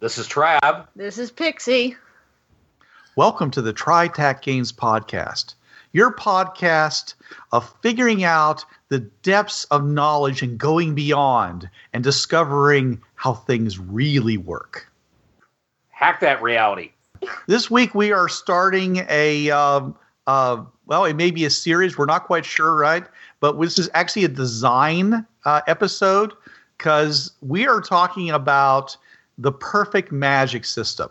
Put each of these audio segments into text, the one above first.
This is Trav. This is Pixie. Welcome to the TriTac Games Podcast, your podcast of figuring out the depths of knowledge and going beyond and discovering how things really work. Hack that reality. This week we are starting a, um, uh, well, it may be a series. We're not quite sure, right? But this is actually a design uh, episode because we are talking about the perfect magic system.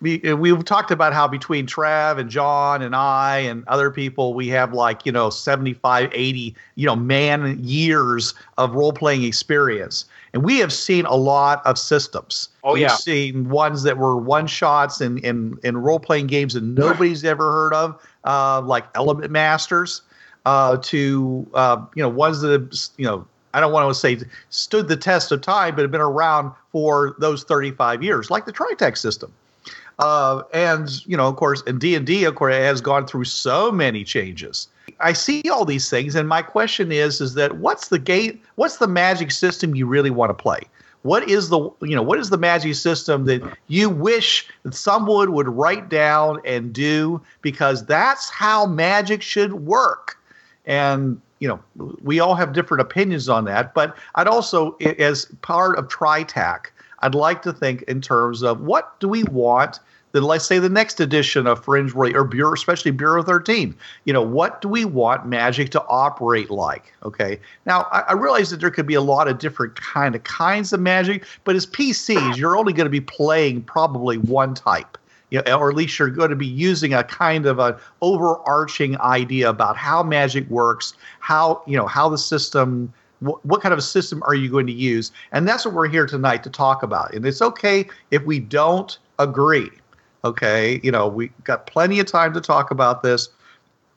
We, we've talked about how between Trav and John and I and other people, we have like, you know, 75, 80, you know, man years of role playing experience. And we have seen a lot of systems. Oh, We've yeah. seen ones that were one shots in, in, in role playing games that nobody's ever heard of, uh, like Element Masters, uh, to, uh, you know, ones that have, you know, I don't want to say stood the test of time, but have been around for those 35 years, like the TriTac system. Uh, and you know, of course, and D and D, of course, has gone through so many changes. I see all these things, and my question is: is that what's the gate? What's the magic system you really want to play? What is the you know what is the magic system that you wish that someone would write down and do because that's how magic should work? And you know, we all have different opinions on that. But I'd also, as part of TriTac, I'd like to think in terms of what do we want. Then let's say the next edition of Fringe or Bureau, especially Bureau 13. You know, what do we want magic to operate like? Okay. Now I, I realize that there could be a lot of different kind of kinds of magic, but as PCs, you're only going to be playing probably one type you know, or at least you're going to be using a kind of an overarching idea about how magic works, how you know how the system, wh- what kind of a system are you going to use, and that's what we're here tonight to talk about. And it's okay if we don't agree. Okay, you know, we got plenty of time to talk about this,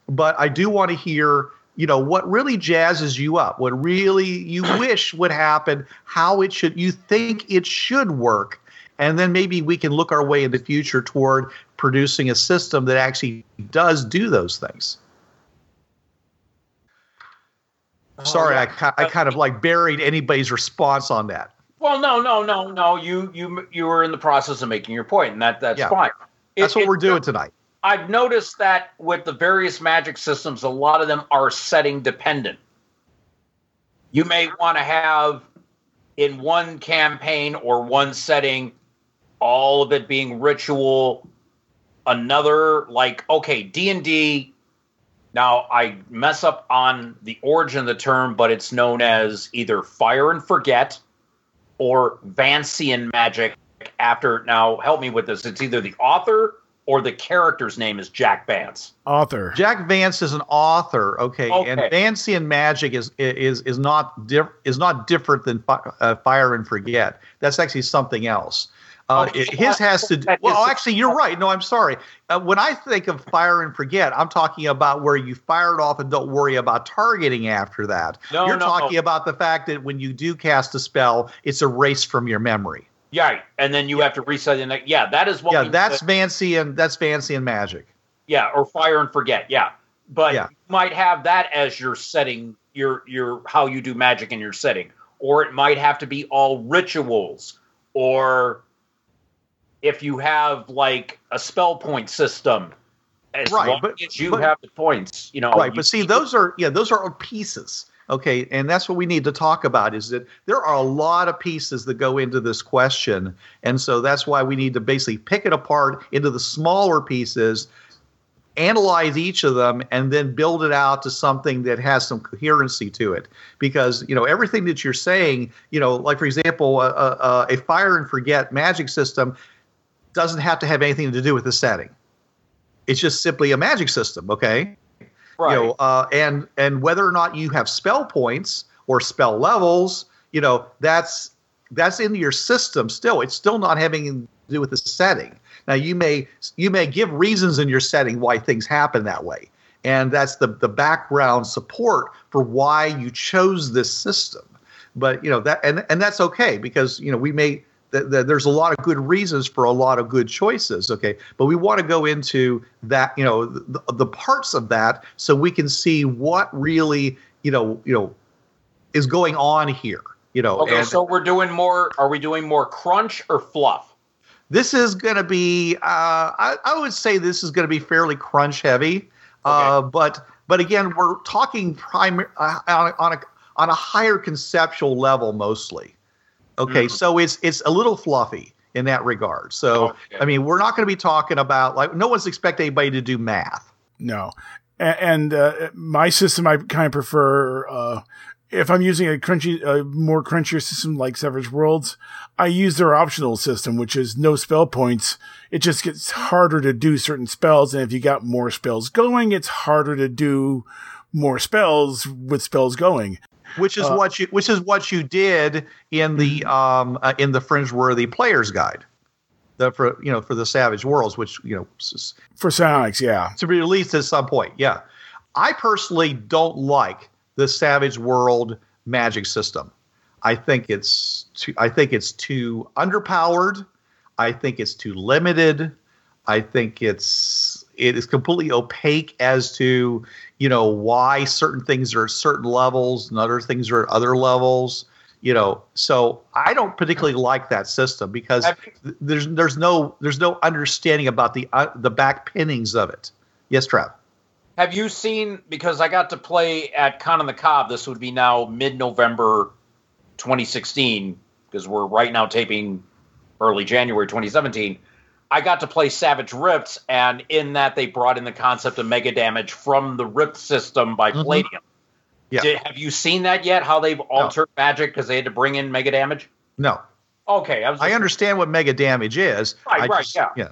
but I do want to hear. You know what really jazzes you up, what really you wish would happen, how it should, you think it should work, and then maybe we can look our way in the future toward producing a system that actually does do those things. Oh, Sorry, I, I kind of like buried anybody's response on that. Well, no, no, no, no. You you you were in the process of making your point, and that that's Yeah. fine. That's It- what we're doing tonight. I've noticed that with the various magic systems, a lot of them are setting dependent. You may want to have in one campaign or one setting all of it being ritual another like okay d&d now i mess up on the origin of the term but it's known as either fire and forget or vancian magic after now help me with this it's either the author or the character's name is jack vance Author. Jack Vance is an author, okay, and Okay. Vancian magic is is is not diff, is not different than fi- uh, Fire and Forget. That's actually something else. Uh, his has to. do- Well, actually, you're right. No, I'm sorry. Uh, when I think of Fire and Forget, I'm talking about where you fire it off and don't worry about targeting after that. No, you're no. talking about the fact that when you do cast a spell, it's erased from your memory. yeah and then you have to reset the next yeah that is what yeah, that's Vancian. That's Vancian magic. yeah or fire and forget yeah but Yeah. you might have that as your setting your your how you do magic in your setting or it might have to be all rituals or if you have like a spell point system as Right, long but- as you but- have the points you know right you but see those are yeah those are pieces Okay, and that's what we need to talk about is that there are a lot of pieces that go into this question. And so that's why we need to basically pick it apart into the smaller pieces, analyze each of them, and then build it out to something that has some coherency to it. Because, you know, everything that you're saying, you know, like for example, a, a, a fire and forget magic system doesn't have to have anything to do with the setting. It's just simply a magic system, okay? Right. you know uh, and and whether or not you have spell points or spell levels you know that's that's in your system still it's still not having to do with the setting now you may you may give reasons in your setting why things happen that way and that's the the background support for why you chose this system but you know that and and that's okay because you know we may th- th- there's a lot of good reasons for a lot of good choices okay but we want to go into that you know the, the parts of that so we can see what really you know you know is going on here you know Okay, and so we're doing more. Are we doing more crunch or fluff? this is going to be uh, I, I would say this is going to be fairly crunch heavy uh, but but again we're talking primary uh, on, on a on a higher conceptual level mostly okay Mhm. so it's it's a little fluffy in that regard so Okay. i mean we're not going to be talking about like no one's expecting anybody to do math No. A- And uh, my system, I kind of prefer. Uh, if I'm using a crunchy, a more crunchier system like Savage Worlds, I use their optional system, which is no spell points. It just gets harder to do certain spells, and if you got more spells going, it's harder to do more spells with spells going. Which is Uh, what you which is what you did in the um uh, in the Fringeworthy players guide the for you know for the savage worlds which you know For psionics, yeah. to be released at some point. Yeah. I personally don't like the Savage World magic system. I think it's too, I think it's too underpowered. I think it's too limited. I think it's it is completely opaque as to you know why certain things are at certain levels and other things are at other levels. You know, so I don't particularly like that system because there's there's no there's no understanding about the uh, the back pinnings of it. Yes, Trav. Have you seen? Because I got to play at Con on the Cobb. This would be now mid-November, 2016, because we're right now taping early January 2017. I got to play Savage Rifts, and in that they brought in the concept of mega damage from the Rift system by Mhm. Palladium. Yeah. Did, have you seen that yet? How they've altered magic because they had to bring in mega damage? No, Okay, I was. I understand what mega damage is. Right, I right, just- yeah. yeah.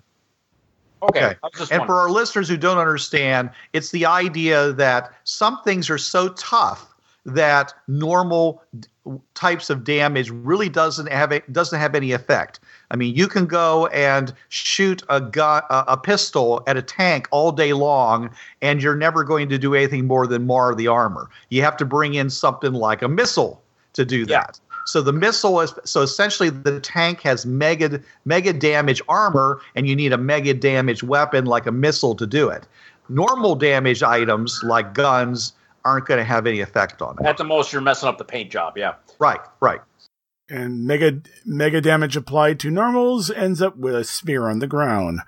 Okay, okay. I was just And for our listeners who don't understand, it's the idea that some things are so tough that normal d- types of damage really doesn't have a, doesn't have any effect. I mean, you can go and shoot a gun, a, pistol at a tank all day long, and you're never going to do anything more than mar the armor. You have to bring in something like a missile to do Yeah. that. So the missile is so essentially the tank has mega mega damage armor, and you need a mega damage weapon like a missile to do it. Normal damage items like guns aren't going to have any effect on it. At the most, you're messing up the paint job. Yeah. Right, right. And mega mega damage applied to normals ends up with a smear on the ground.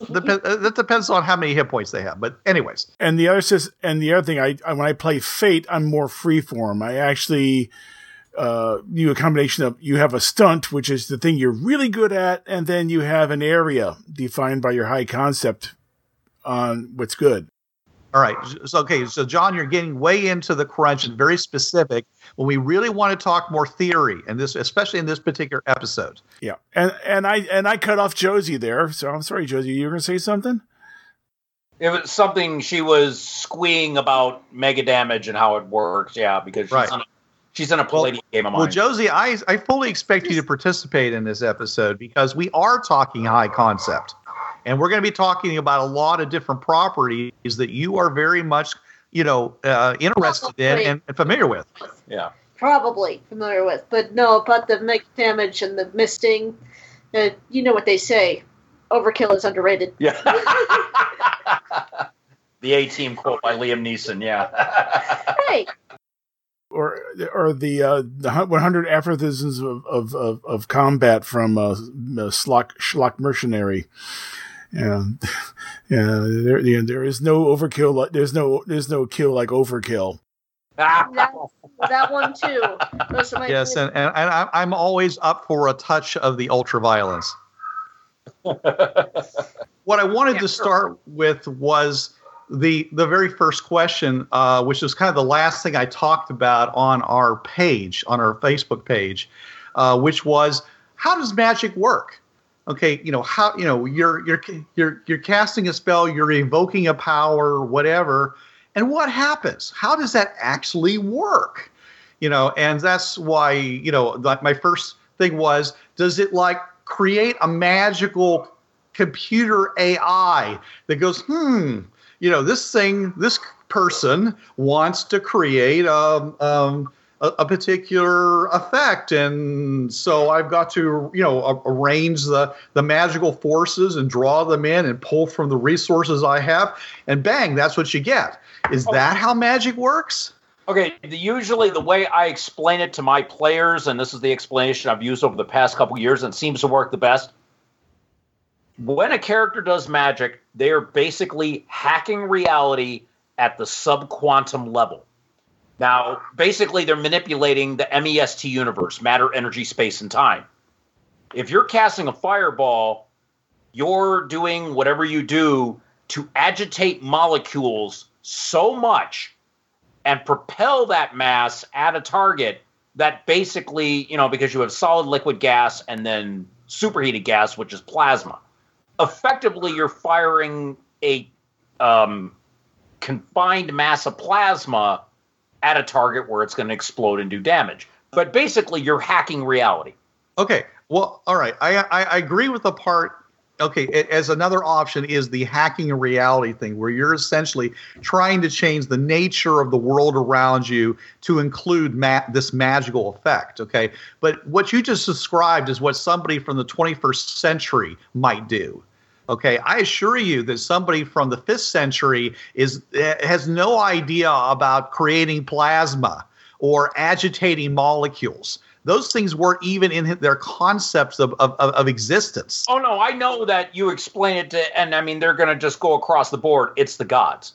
Dep- uh, that depends on how many hit points they have. But anyways, And the other sys- and the other thing, I, I when I play Fate, I'm more freeform. I actually uh, do a combination of you have a stunt, which is the thing you're really good at, and then you have an area defined by your high concept on what's good. All right. So okay, so John, you're getting way into the crunch and very specific. When we really want to talk more theory, and this, especially in this particular episode, Yeah, and and I and I cut off Josie there, so I'm sorry, Josie. You were gonna say something? It was something she was squeeing about mega damage and how it works. Yeah, because she's, Right. in, a, she's in a Palladium game of mine. Well, Josie, I, I fully expect you to participate in this episode because we are talking high concept. And we're going to be talking about a lot of different properties that you are very much, you know, uh, interested in and, and familiar with. yeah. Probably familiar with, but no, about the mega damage and the misting. Uh, you know what they say: overkill is underrated. Yeah. the A Team quote by Liam Neeson. Yeah. Hey, or or the uh, the 100 aphorisms of of, of, of combat from uh, uh, Schlock Schlock Mercenary. Yeah, yeah. There, yeah, there is no overkill. Like, there's no there's no kill like overkill. that, that one too. Those are my Yes, and, and, and I'm- I'm always up for a touch of the ultraviolence. what I wanted Yeah, to sure. start with was the the very first question, uh, which was kind of the last thing I talked about on our page, on our Facebook page, uh, which was how does magic work? Okay, you know how you know you're you're you're you're casting a spell, you're evoking a power, whatever, and what happens? How does that actually work? You know, and that's why you know like my first thing was, does it like create a magical computer AI that goes, hmm, you know, this thing, this person wants to create um, um, a, a particular effect, and so I've got to, you know, a- arrange the the magical forces and draw them in and pull from the resources I have, and bang, that's what you get. Is that how magic works? Okay, the, usually the way I explain it to my players, and this is the explanation I've used over the past couple years, and seems to work the best. When a character does magic, they are basically hacking reality at the subquantum level. Now, basically, they're manipulating the MEST universe matter, energy, space, and time. If you're casting a fireball, you're doing whatever you do to agitate molecules so much and propel that mass at a target that basically, you know, because you have solid liquid gas and then superheated gas, which is plasma. Effectively, you're firing a um, confined mass of plasma at a target where it's going to explode and do damage. But basically, you're hacking reality. Okay. Well, all right. I, I, I agree with the part. Okay, as another option is the hacking reality thing, where you're essentially trying to change the nature of the world around you to include ma- this magical effect. Okay, but what you just described is what somebody from the 21st century might do. Okay, I assure you that somebody from the fifth century is eh, has no idea about creating plasma or agitating molecules. Those things weren't even in their concepts of, of, of existence. Oh, no, I know that you explain it to, and I mean, they're going to just go across the board. It's the gods.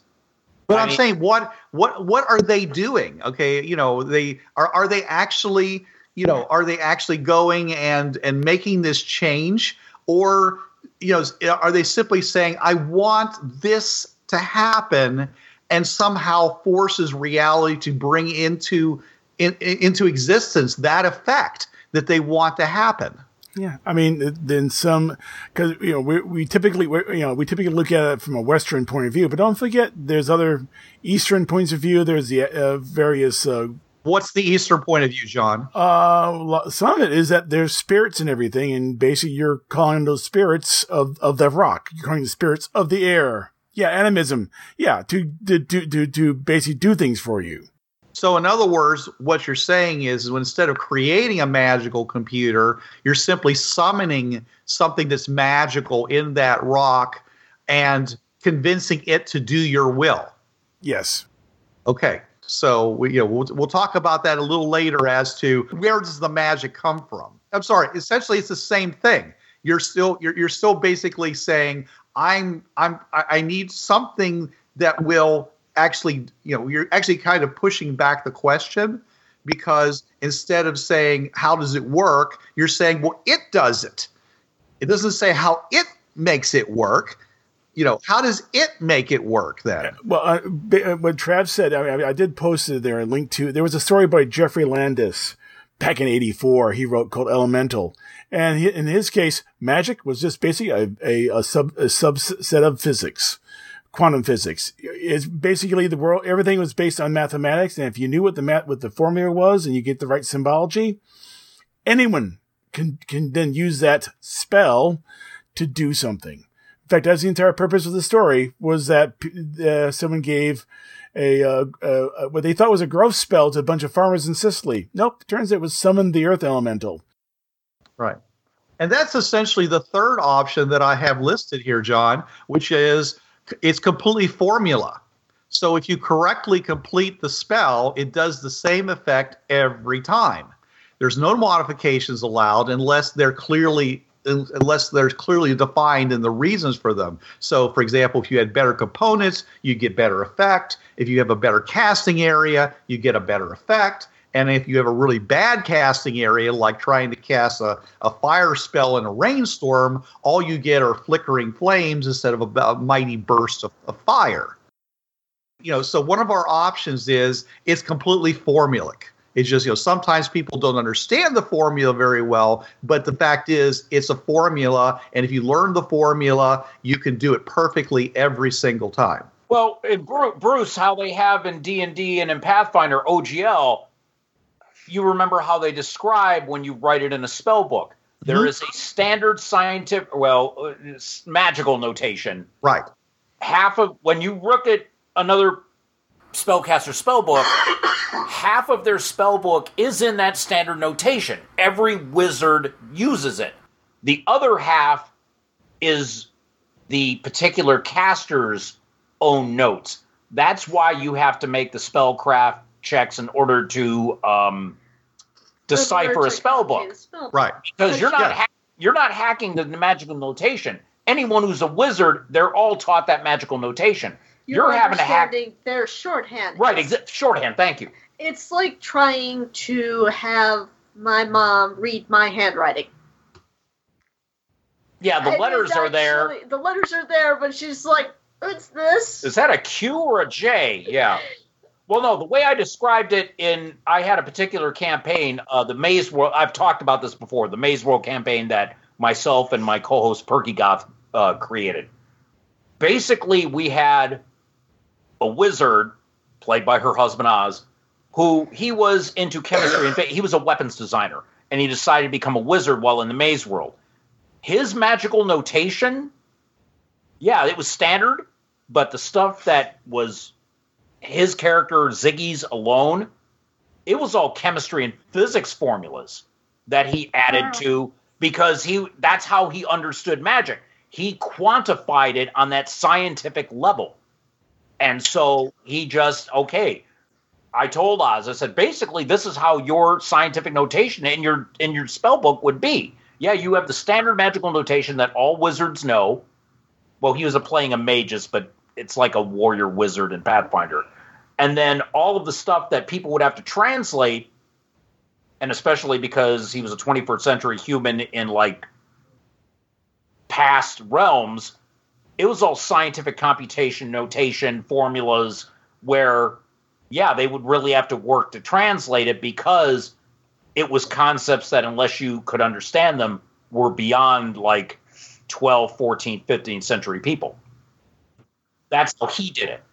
But I I'm mean- saying what what what are they doing? Okay, you know, they are are they actually, you know, are they actually going and and making this change or you know, are they simply saying I want this to happen and somehow forces reality to bring into in, into existence that effect that they want to happen? Yeah, I mean, then some because you know we we typically we, you know we typically look at it from a Western point of view, but don't forget there's other Eastern points of view. There's the uh, various. Uh, What's the Eastern point of view, John? uh, some of it is that there's spirits and everything, and basically you're calling those spirits of of the rock. You're calling the spirits of the air. Yeah, animism. Yeah, to to to to, to basically do things for you. So, in other words, what you're saying is, is instead of creating a magical computer, you're simply summoning something that's magical in that rock and convincing it to do your will. Yes. Okay. So we, you know, we'll, we'll talk about that a little later as to where does the magic come from. I'm sorry. Essentially, it's the same thing. You're still you're, you're still basically saying I'm I'm I need something that will actually you know you're actually kind of pushing back the question because instead of saying how does it work, you're saying well it does it. It doesn't say how it makes it work. You know, how does it make it work then? Well, uh, what Trav said, I, mean, I did post it there, and link to, there was a story by Geoffrey Landis back in 84. He wrote called Elemental. And he, in his case, magic was just basically a, a, a sub, a subset of physics, quantum physics. It's basically the world, everything was based on mathematics. And if you knew what the math, what the formula was and you get the right symbology, anyone can, can then use that spell to do something. In fact, that's the entire purpose of the story was that uh, someone gave a uh, uh, what they thought was a growth spell to a bunch of farmers in Sicily. Nope, turns out it was summon the earth elemental. Right. And that's essentially the third option that I have listed here, John, which is it's completely formula. So if you correctly complete the spell, it does the same effect every time. There's no modifications allowed unless they're clearly unless they're clearly defined in the reasons for them. So, for example, if you had better components, you get better effect. If you have a better casting area, you get a better effect. And if you have a really bad casting area, like trying to cast a, a fire spell in a rainstorm, all you get are flickering flames instead of a, a mighty burst of, of fire. You know, so one of our options is it's completely formulaic. It's just, you know, sometimes people don't understand the formula very well, but the fact is it's a formula. And if you learn the formula, you can do it perfectly every single time. Well, in Bruce, how they have in D and D and in Pathfinder OGL, you remember how they describe when you write it in a spell book. There Mhm. is a standard scientific, well, uh, magical notation. Right. Half of when you look at another spellcaster spellbook, half of their spellbook is in that standard notation. Every wizard uses it. The other half is the particular caster's own notes. That's why you have to make the spellcraft checks in order to um, decipher a spell book. Right. Because you're not Yeah. ha- you're not hacking the, the magical notation. Anyone who's a wizard, they're all taught that magical notation. You're, You're having to hack- their shorthand. Right, exa- shorthand. Thank you. It's like trying to have my mom read my handwriting. Yeah, the And letters are there. The letters are there, but she's like, "What's this?" Is that a Q or a J? Yeah. Well, no, the way I described it in, I had a particular campaign, uh, the Maze World. I've talked about this before, the Maze World campaign that myself and my co-host Perky Goth uh, created. Basically, we had a wizard played by her husband Oz, who he was into chemistry and he was a weapons designer, and he decided to become a wizard while in the Maze World. His magical notation, yeah, it was standard, but the stuff that was his character Ziggy's alone, it was all chemistry and physics formulas that he added to because he that's how he understood magic. He quantified it on that scientific level. And so he just okay. I told Oz, I said, basically, this is how your scientific notation in your in your spell book would be. Yeah, you have the standard magical notation that all wizards know. Well, he was a playing a magus, but it's like a warrior wizard in Pathfinder. And then all of the stuff that people would have to translate, and especially because he was a 21st century human in like past realms, it was all scientific computation, notation, formulas, where, yeah, they would really have to work to translate it because it was concepts that, unless you could understand them, were beyond like 12, 14, 15th century people. That's how he did it.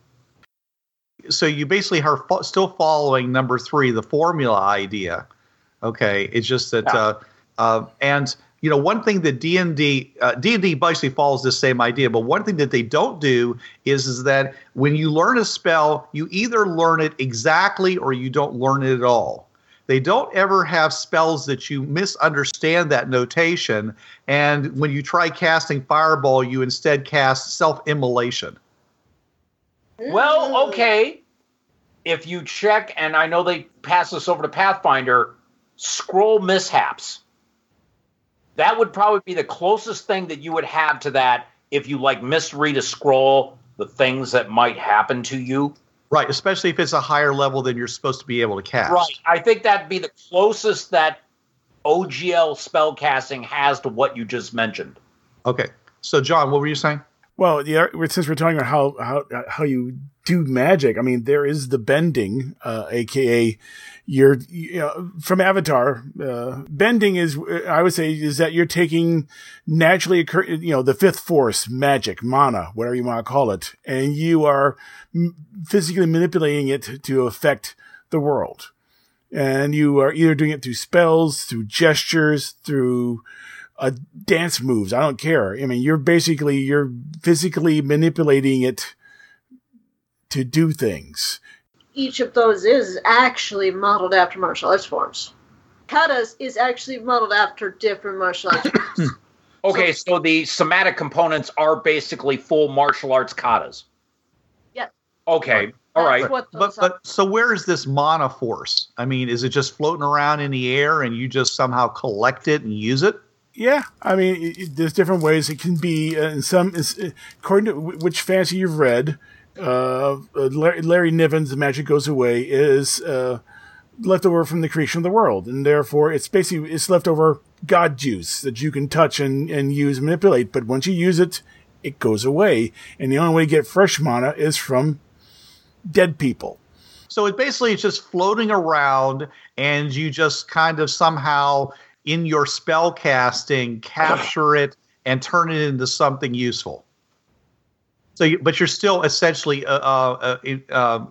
so you basically are fo- still following number three, the formula idea. Okay, it's just that, Yeah. uh, uh, and you know, one thing that D and D uh, D and D basically follows this same idea, but one thing that they don't do is is that when you learn a spell, you either learn it exactly or you don't learn it at all. They don't ever have spells that you misunderstand that notation, and when you try casting Fireball, you instead cast Self Immolation. Well, okay. If you check, and I know they pass this over to Pathfinder, scroll mishaps. That would probably be the closest thing that you would have to that if you like misread a scroll, the things that might happen to you. Right, especially if it's a higher level than you're supposed to be able to cast. Right. I think that'd be the closest that OGL spellcasting has to what you just mentioned. Okay. So, John, what were you saying? Well, yeah, since we're talking about how how how you do magic, I mean, there is the bending, uh, aka you're you know, from Avatar. Uh, bending is, I would say, is that you're taking naturally occur, you know, the fifth force, magic, mana, whatever you want to call it, and you are physically manipulating it to affect the world. And you are either doing it through spells, through gestures, through uh, dance moves. I don't care. I mean, you're basically you're physically manipulating it to do things. Each of those is actually modeled after martial arts forms. Katas is actually modeled after different martial arts forms. Okay, so the somatic components are basically full martial arts katas. Yes. Okay. All That's right. what But those but so where is this mana force? I mean, is it just floating around in the air and you just somehow collect it and use it? Yeah, I mean, it, it, there's different ways it can be. Uh, in some, uh, according to w- which fantasy you've read, uh, uh, Larry, Larry Niven's "The Magic Goes Away" is uh, left over from the creation of the world, and therefore it's basically it's leftover God juice that you can touch and and use manipulate. But once you use it, it goes away, and the only way to get fresh mana is from dead people. So it basically it's just floating around, and you just kind of somehow in your spell casting capture it and turn it into something useful. So, you, but you're still essentially uh, uh, uh, uh,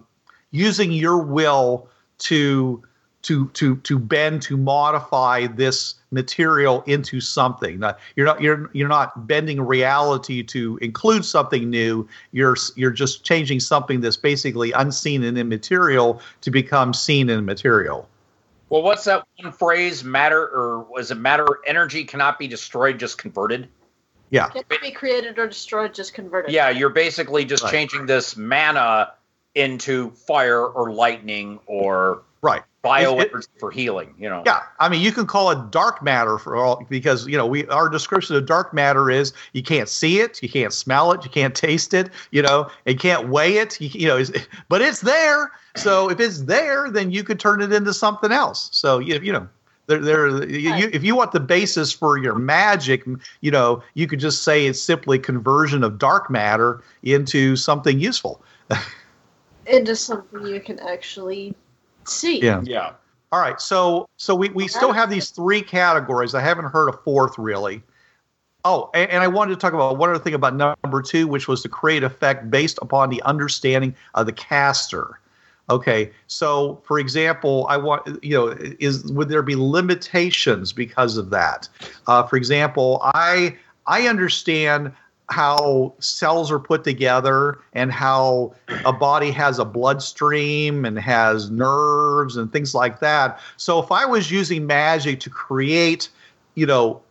using your will to to to to bend to modify this material into something. Not, you're not you're you're not bending reality to include something new. You're you're just changing something that's basically unseen and immaterial to become seen and material. Well, what's that one phrase? Matter or was it matter? Energy cannot be destroyed, just converted. Yeah. Can't be created or destroyed, just converted. Yeah, you're basically just Right. changing this mana into fire or lightning or Right. bio It- it- for healing. You know. Yeah, I mean, you can call it dark matter for all because you know we our description of dark matter is you can't see it, you can't smell it, you can't taste it, you know, and can't weigh it, you, you know, it's- but it's there. So if it's there, then you could turn it into something else. So you you know. There, there. You, you, if you want the basis for your magic, you know, you could just say it's simply conversion of dark matter into something useful. Into something you can actually see. Yeah. Yeah. All right, so so we, we still have these three categories. I haven't heard a fourth really. Oh, and, and I wanted to talk about one other thing about number two, which was to create effect based upon the understanding of the caster. Okay, so for example, I want you know, is would there be limitations because of that? Uh, for example, I I understand how cells are put together and how a body has a bloodstream and has nerves and things like that. So if I was using magic to create, you know,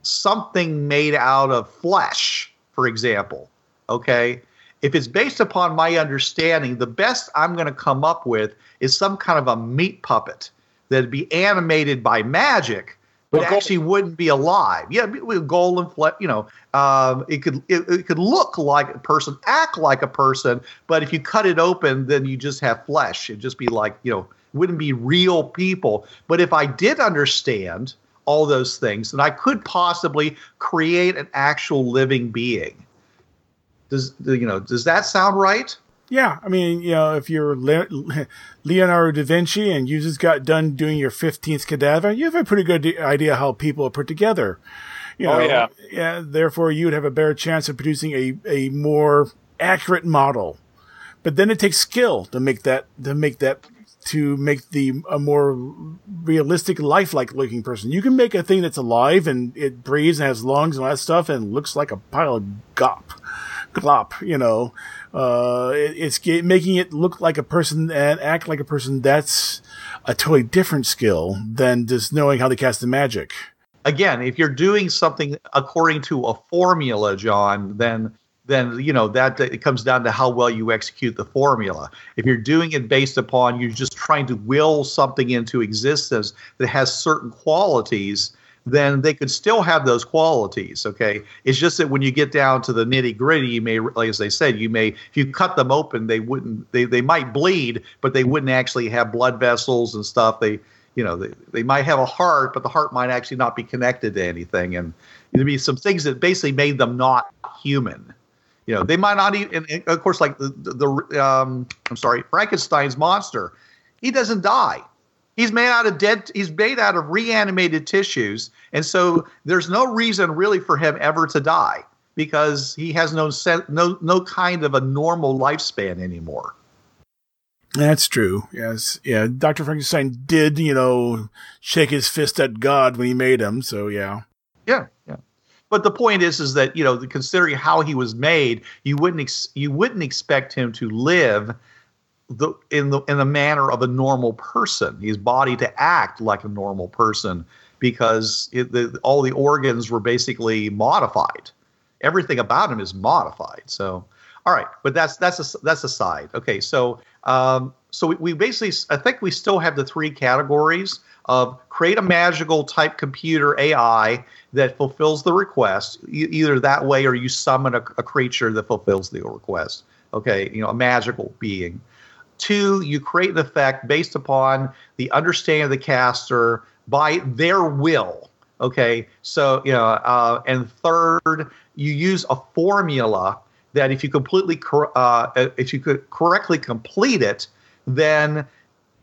something made out of flesh, for example, okay, if it's based upon my understanding, the best I'm going to come up with is some kind of a meat puppet that'd be animated by magic, but Well, actually wouldn't be alive. Yeah, with gold and flesh, you know, um, it could it, it could look like a person, act like a person, but if you cut it open, then you just have flesh. It'd just be like you know, wouldn't be real people. But if I did understand all those things, then I could possibly create an actual living being. Does you know? Does that sound right? Yeah, I mean, you know, if you're Le- Leonardo da Vinci and you just got done doing your 15th cadaver, you have a pretty good idea how people are put together. You Oh, know, yeah. yeah. Therefore, you would have a better chance of producing a, a more accurate model. But then it takes skill to make that to make that to make the a more realistic, lifelike looking person. You can make a thing that's alive and it breathes and has lungs and all that stuff and looks like a pile of gop, glop. You know, uh, it, it's making it look like a person and act like a person. That's a totally different skill than just knowing how to cast the magic. again, if you're doing something according to a formula, John, then then you know that it comes down to how well you execute the formula. If you're doing it based upon you're just trying to will something into existence that has certain qualities, then they could still have those qualities. Okay, it's just that when you get down to the nitty gritty, you may, like as they said, you may if you cut them open, they wouldn't they they might bleed, but they wouldn't actually have blood vessels and stuff. They you know they, they might have a heart but the heart might actually not be connected to anything and there'd be some things that basically made them not human you know they might not even and of course like the, the, the um i'm sorry frankenstein's monster he doesn't die he's made out of dead he's made out of reanimated tissues and so there's no reason really for him ever to die because he has no no no kind of a normal lifespan anymore That's true. Yes. Yeah. Dr. Frankenstein did, you know, shake his fist at God when he made him. So, yeah. Yeah, yeah. But the point is, is that you know, considering how he was made, you wouldn't ex- you wouldn't expect him to live the in the in the manner of a normal person. His body to act like a normal person because it, the, all the organs were basically modified. Everything about him is modified. So, all right, but that's that's a, that's aside. Okay, so Um, so we, we basically, I think we still have the three categories of create a magical type computer AI that fulfills the request, either that way or you summon a, a creature that fulfills the request. Okay, you know, a magical being. Two, you create an effect based upon the understanding of the caster by their will. Okay, so you know, uh, and third, you use a formula that if you completely, cor- uh, if you could correctly complete it, then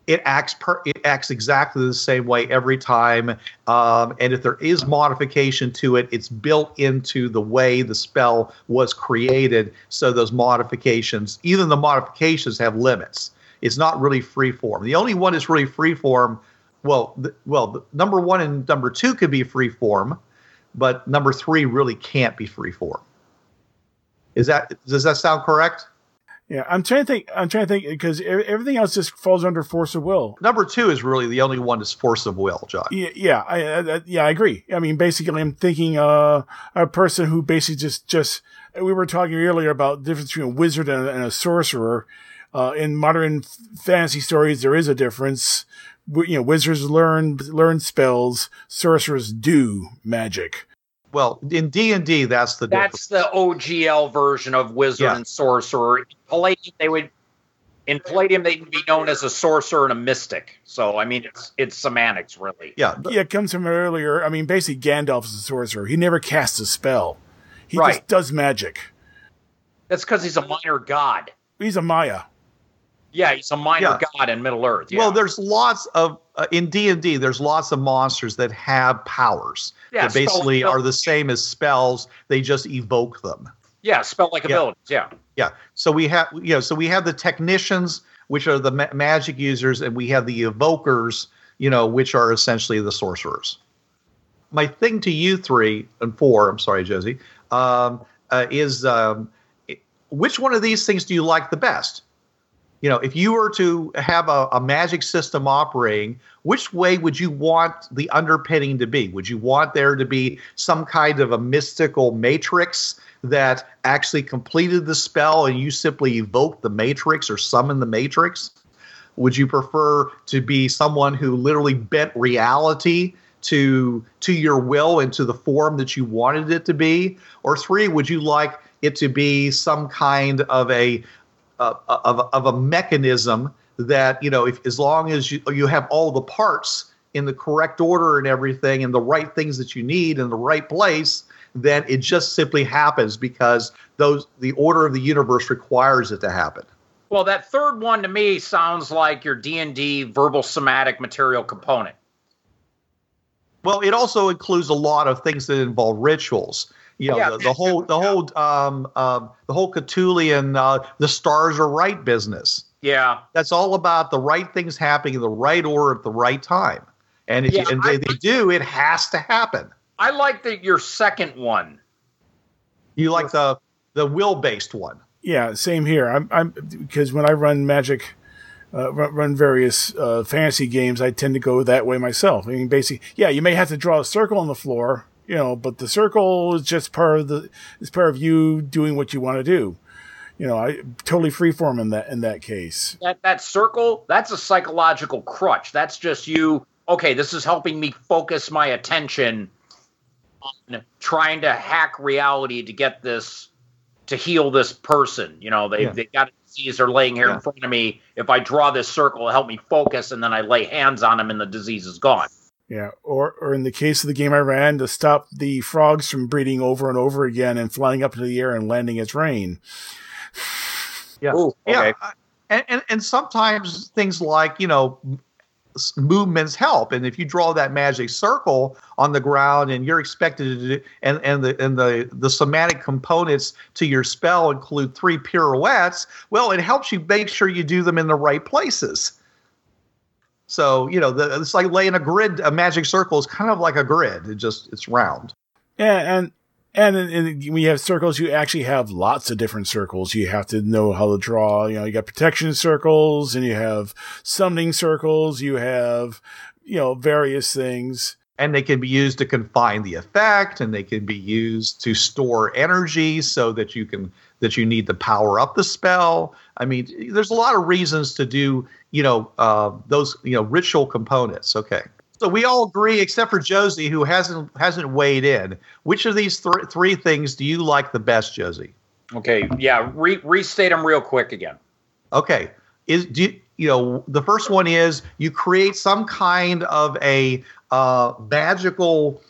it acts per, it acts exactly the same way every time. Um, and if there is modification to it, it's built into the way the spell was created. So those modifications, even the modifications, have limits. It's not really free form. The only one that's really free form, well, th- well, the, number one and number two could be free form, but number three really can't be free form. Is that does that sound correct? Yeah, I'm trying to think. I'm trying to think because everything else just falls under force of will. Number two is really the only one that's force of will, John. Yeah, yeah, I, I, yeah, I agree. I mean, basically, I'm thinking uh, a person who basically just just we were talking earlier about the difference between a wizard and a, and a sorcerer. Uh, in modern fantasy stories, there is a difference. You know, wizards learn learn spells, sorcerers do magic. Well, in D and D, that's the That's the OGL version of wizard Yeah. and sorcerer. In Palladium, they would in Palladium they would be known as a sorcerer and a mystic. So I mean, it's it's semantics really. yeah. Yeah, it comes from earlier. I mean, basically, Gandalf is a sorcerer. He never casts a spell. He Right. just does magic. That's because he's a minor god. He's a Maia. Yeah, he's a minor Yeah. god in Middle Earth. Yeah. Well, there's lots of uh, in D and D. There's lots of monsters that have powers Yeah, that basically spell- are the same as spells. They just evoke them. yeah, spell like Yeah. abilities. Yeah. Yeah. So we have you know so we have the technicians, which are the ma- magic users, and we have the evokers, you know, which are essentially the sorcerers. My thing to you three and four, I'm sorry, Josie, um, uh, is um, which one of these things do you like the best? You know, if you were to have a, a magic system operating, which way would you want the underpinning to be? Would you want there to be some kind of a mystical matrix that actually completed the spell and you simply evoked the matrix or summoned the matrix? Would you prefer to be someone who literally bent reality to to your will and to the form that you wanted it to be? Or three, would you like it to be some kind of a uh, of, of a mechanism that you know if as long as you you have all the parts in the correct order and everything and the right things that you need in the right place then it just simply happens because those the order of the universe requires it to happen Well, that third one to me sounds like your D and D verbal somatic material component. Well it also includes a lot of things that involve rituals you know Yeah, the, the whole the whole um, um, the whole Cthulhian uh, the stars are right business Yeah. that's all about the right things happening in the right order at the right time and if Yeah, you, and they, I- they do it has to happen I like the your second one. You like the the will based one. Yeah, same here. I'm, I'm because when I run Magic, uh, run, run various uh, fantasy games, I tend to go that way myself. I mean, basically, yeah, you may have to draw a circle on the floor, you know, but the circle is just part of the is part of you doing what you want to do. You know, I totally freeform in that in that case. That that circle, that's a psychological crutch. That's just you. Okay, this is helping me focus my attention on trying to hack reality to get this to heal this person. You know, they Yeah. they got a disease. They're laying here Yeah. in front of me. If I draw this circle, it'll help me focus, and then I lay hands on him, and the disease is gone. Yeah, or or in the case of the game I ran, to stop the frogs from breeding over and over again and flying up into the air and landing as rain. Yeah. Ooh, Yeah. And, and and sometimes things like, you know, s- movements help. And if you draw that magic circle on the ground and you're expected to do, and, and the and the the somatic components to your spell include three pirouettes, well, it helps you make sure you do them in the right places. So, you know, the, it's like laying a grid, a magic circle is kind of like a grid. It just it's round. Yeah, and and when you have circles, you actually have lots of different circles. You have to know how to draw. You know, you got protection circles, and you have summoning circles. You have you know various things. and they can be used to confine the effect and they can be used to store energy so that you can that you need to power up the spell. I mean, there's a lot of reasons to do, you know, uh, those, you know, ritual components. Okay. So we all agree, except for Josie, who hasn't hasn't weighed in. Which of these th- three things do you like the best, Josie? Okay, yeah, re- restate them real quick again. Okay, is do you, you know the first one is you create some kind of a uh, magical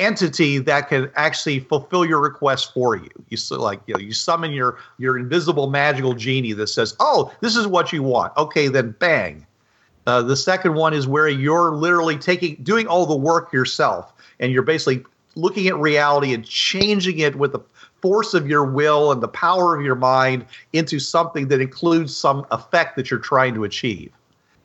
entity that can actually fulfill your request for you. You so like you know you summon your your invisible magical genie that says, "Oh, this is what you want." Okay, then bang. Uh, the second one is where you're literally taking doing all the work yourself, and you're basically looking at reality and changing it with the force of your will and the power of your mind into something that includes some effect that you're trying to achieve.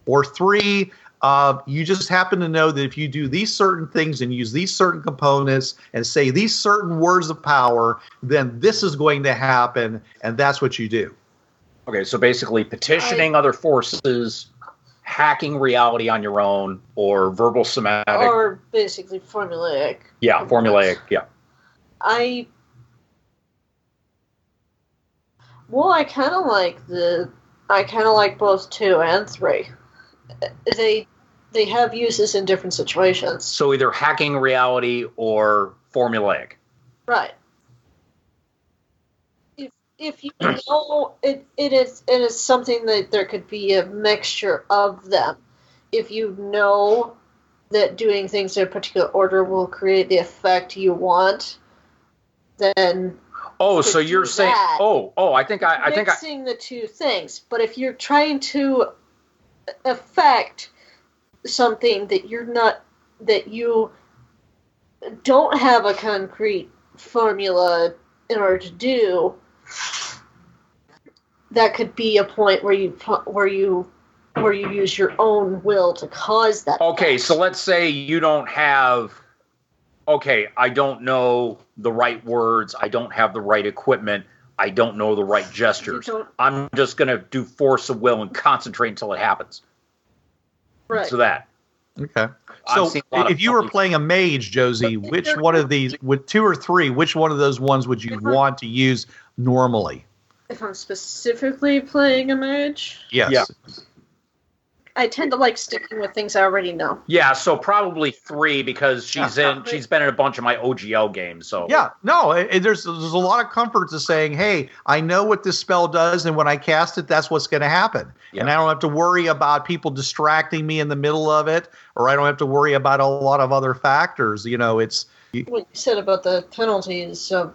Or three, uh, you just happen to know that if you do these certain things and use these certain components and say these certain words of power, then this is going to happen, and that's what you do. Okay, so basically petitioning other forces, hacking reality on your own, or verbal somatic. Or basically formulaic. yeah, formulaic. Yeah. I well, I kind of like the I kind of like both two and three. They they have uses in different situations. So either hacking reality or formulaic. Right. If you know it, it is it is something that there could be a mixture of them. If you know that doing things in a particular order will create the effect you want, then Oh, so you're saying? that. Oh, oh, I think I, I think I. mixing the two things. But if you're trying to affect something that you're not that you don't have a concrete formula in order to do, that could be a point where you where you where you use your own will to cause that. Okay, effect. so let's say you don't have. Okay, I don't know the right words. I don't have the right equipment. I don't know the right gestures. I'm just gonna do force of will and concentrate until it happens. right. So that. Okay. So seen a lot of if you were playing a mage, Josie, which one of these, with two or three, which one of those ones would you want to use normally? if I'm specifically playing a mage, Yes. Yeah. I tend to like sticking with things I already know. Yeah, so probably three because she's Yeah. in. She's been in a bunch of my OGL games. So Yeah, no, it, it- there's there's a lot of comfort to saying, "Hey, I know what this spell does, and when I cast it, that's what's going to happen, and I don't have to worry about people distracting me in the middle of it, or I don't have to worry about a lot of other factors. You know, it's What you said about the penalties of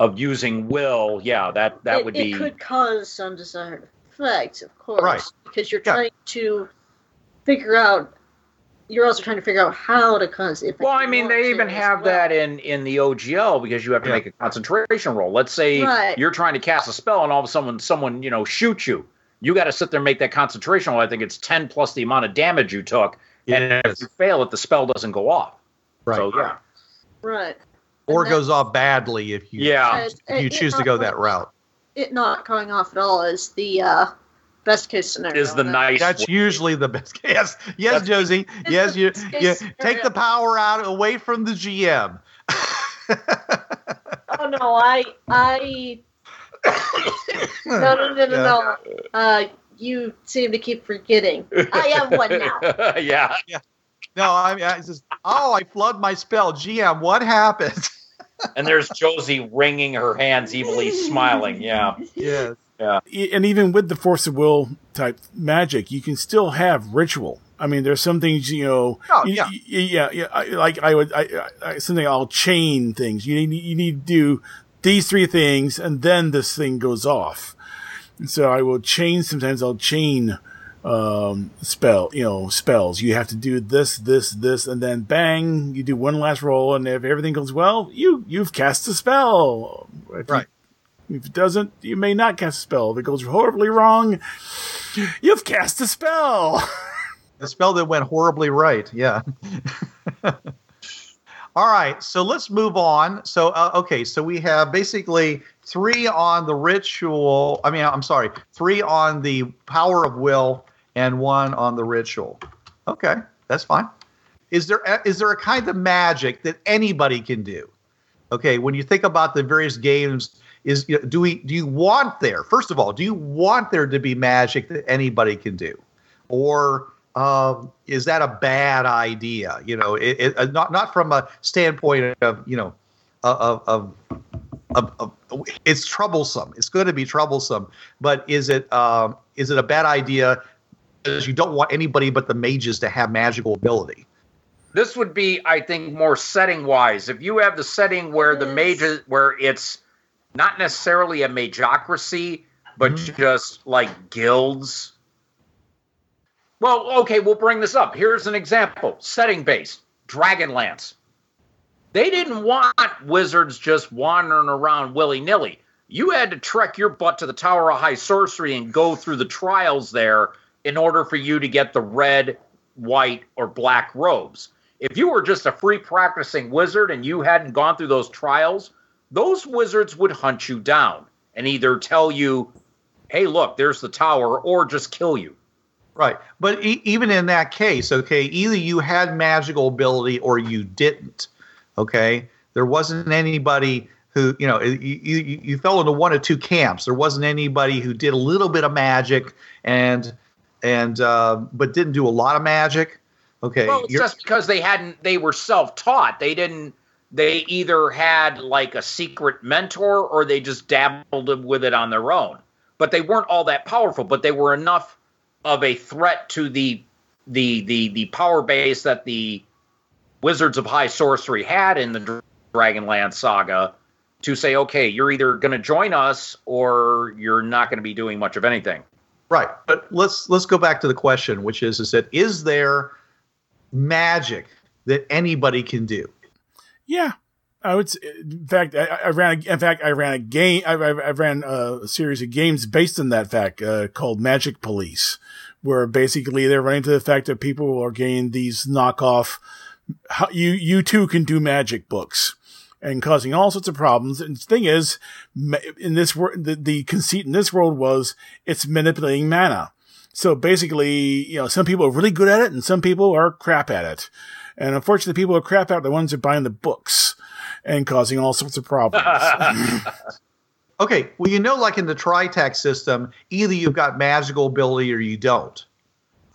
of using will, yeah, that that it, would it be. could cause undesired effects, of course, Right. because you're Yeah. trying to figure out. You're also trying to figure out how to cause it. Well, I mean, they even have that in in the OGL because you have to Yeah. make a concentration roll. Let's say Right. you're trying to cast a spell and all of a sudden someone you know shoots you. You got to sit there and make that concentration roll. I think it's ten plus the amount of damage you took, and if you fail it, the spell doesn't go off. right, So yeah, right. or And goes off badly if you yeah, And- if you choose to go that route. It not going off at all is the uh, best case scenario. is the And nice. That's usually the best. Yes, yes, That's- Josie. Yes, you, It's- you take the power out away from the GM. Oh no, I I no no no no no. Uh, you seem to keep forgetting. I have one now. yeah. yeah, No, I mean, I just, oh, I flood my spell. GM, what happened? And there's Josie wringing her hands, evilly smiling. Yeah, yes. E- and even with the force of will type magic, you can still have ritual. I mean, there's some things you know. Oh, you- yeah. y- yeah, yeah. I, like I would, I, I, something I'll chain things. You need, you need to do these three things, and then this thing goes off. And so I will chain. Sometimes I'll chain um, spell, you know, spells. You have to do this, this, this, and then bang, you do one last roll, and if everything goes well, you you've cast a spell. If you- Right. if it doesn't, you may not cast a spell. If it goes horribly wrong, you've cast a spell. a spell that went horribly right. Yeah. All right. So let's move on. So, uh, okay. So we have basically three on the ritual. I mean, I'm sorry, three on the power of will and one on the ritual. Okay. That's fine. Is there a, is there a kind of magic that anybody can do? Okay, when you think about the various games, is you know, do we do you want there? First of all, do you want there to be magic that anybody can do, or um, is that a bad idea? You know, it, it, uh, not not from a standpoint of you know of, of of, of, it's troublesome. It's going to be troublesome. But is it um, is it a bad idea? Because you don't want anybody but the mages to have magical ability. This would be, I think, more setting wise. If you have the setting where the Yes. mages, where it's not necessarily a magocracy, but Mhm. just like guilds. Well, okay, we'll bring this up. Here's an example setting based Dragonlance. They didn't want wizards just wandering around willy nilly. You had to trek your butt to the Tower of High Sorcery and go through the trials there in order for you to get the red, white, or black robes. If you were just a free practicing wizard and you hadn't gone through those trials, those wizards would hunt you down and either tell you, hey, look, there's the tower, or just kill you. Right. But e- even in that case, okay, either you had magical ability or you didn't. Okay. There wasn't anybody who, you know, you, you, you fell into one of two camps. There wasn't anybody who did a little bit of magic and, and, uh, but didn't do a lot of magic. Okay. Well, it's just because they hadn't, they were self taught. They didn't, they either had like a secret mentor or they just dabbled with it on their own. But they weren't all that powerful, but they were enough of a threat to the, the, the, the power base that the Wizards of High Sorcery had in the Dr- Dragonlance saga to say, okay, you're either going to join us or you're not going to be doing much of anything. Right. But let's let's go back to the question, which is is that is there magic that anybody can do? Yeah, I would. Say, in fact, I, I ran. In fact, I ran a game. I, I, ran a series of games based on that fact uh, called Magic Police, where basically they're running to the fact that people are getting these knockoff. You you too can do magic books. And causing all sorts of problems. And the thing is, in this world, the, the conceit in this world was it's manipulating mana. So basically, you know, some people are really good at it and some people are crap at it. And unfortunately, the people who are crap at it are the ones who are buying the books and causing all sorts of problems. Okay, well, you know, like in the TriTac system, either you've got magical ability or you don't.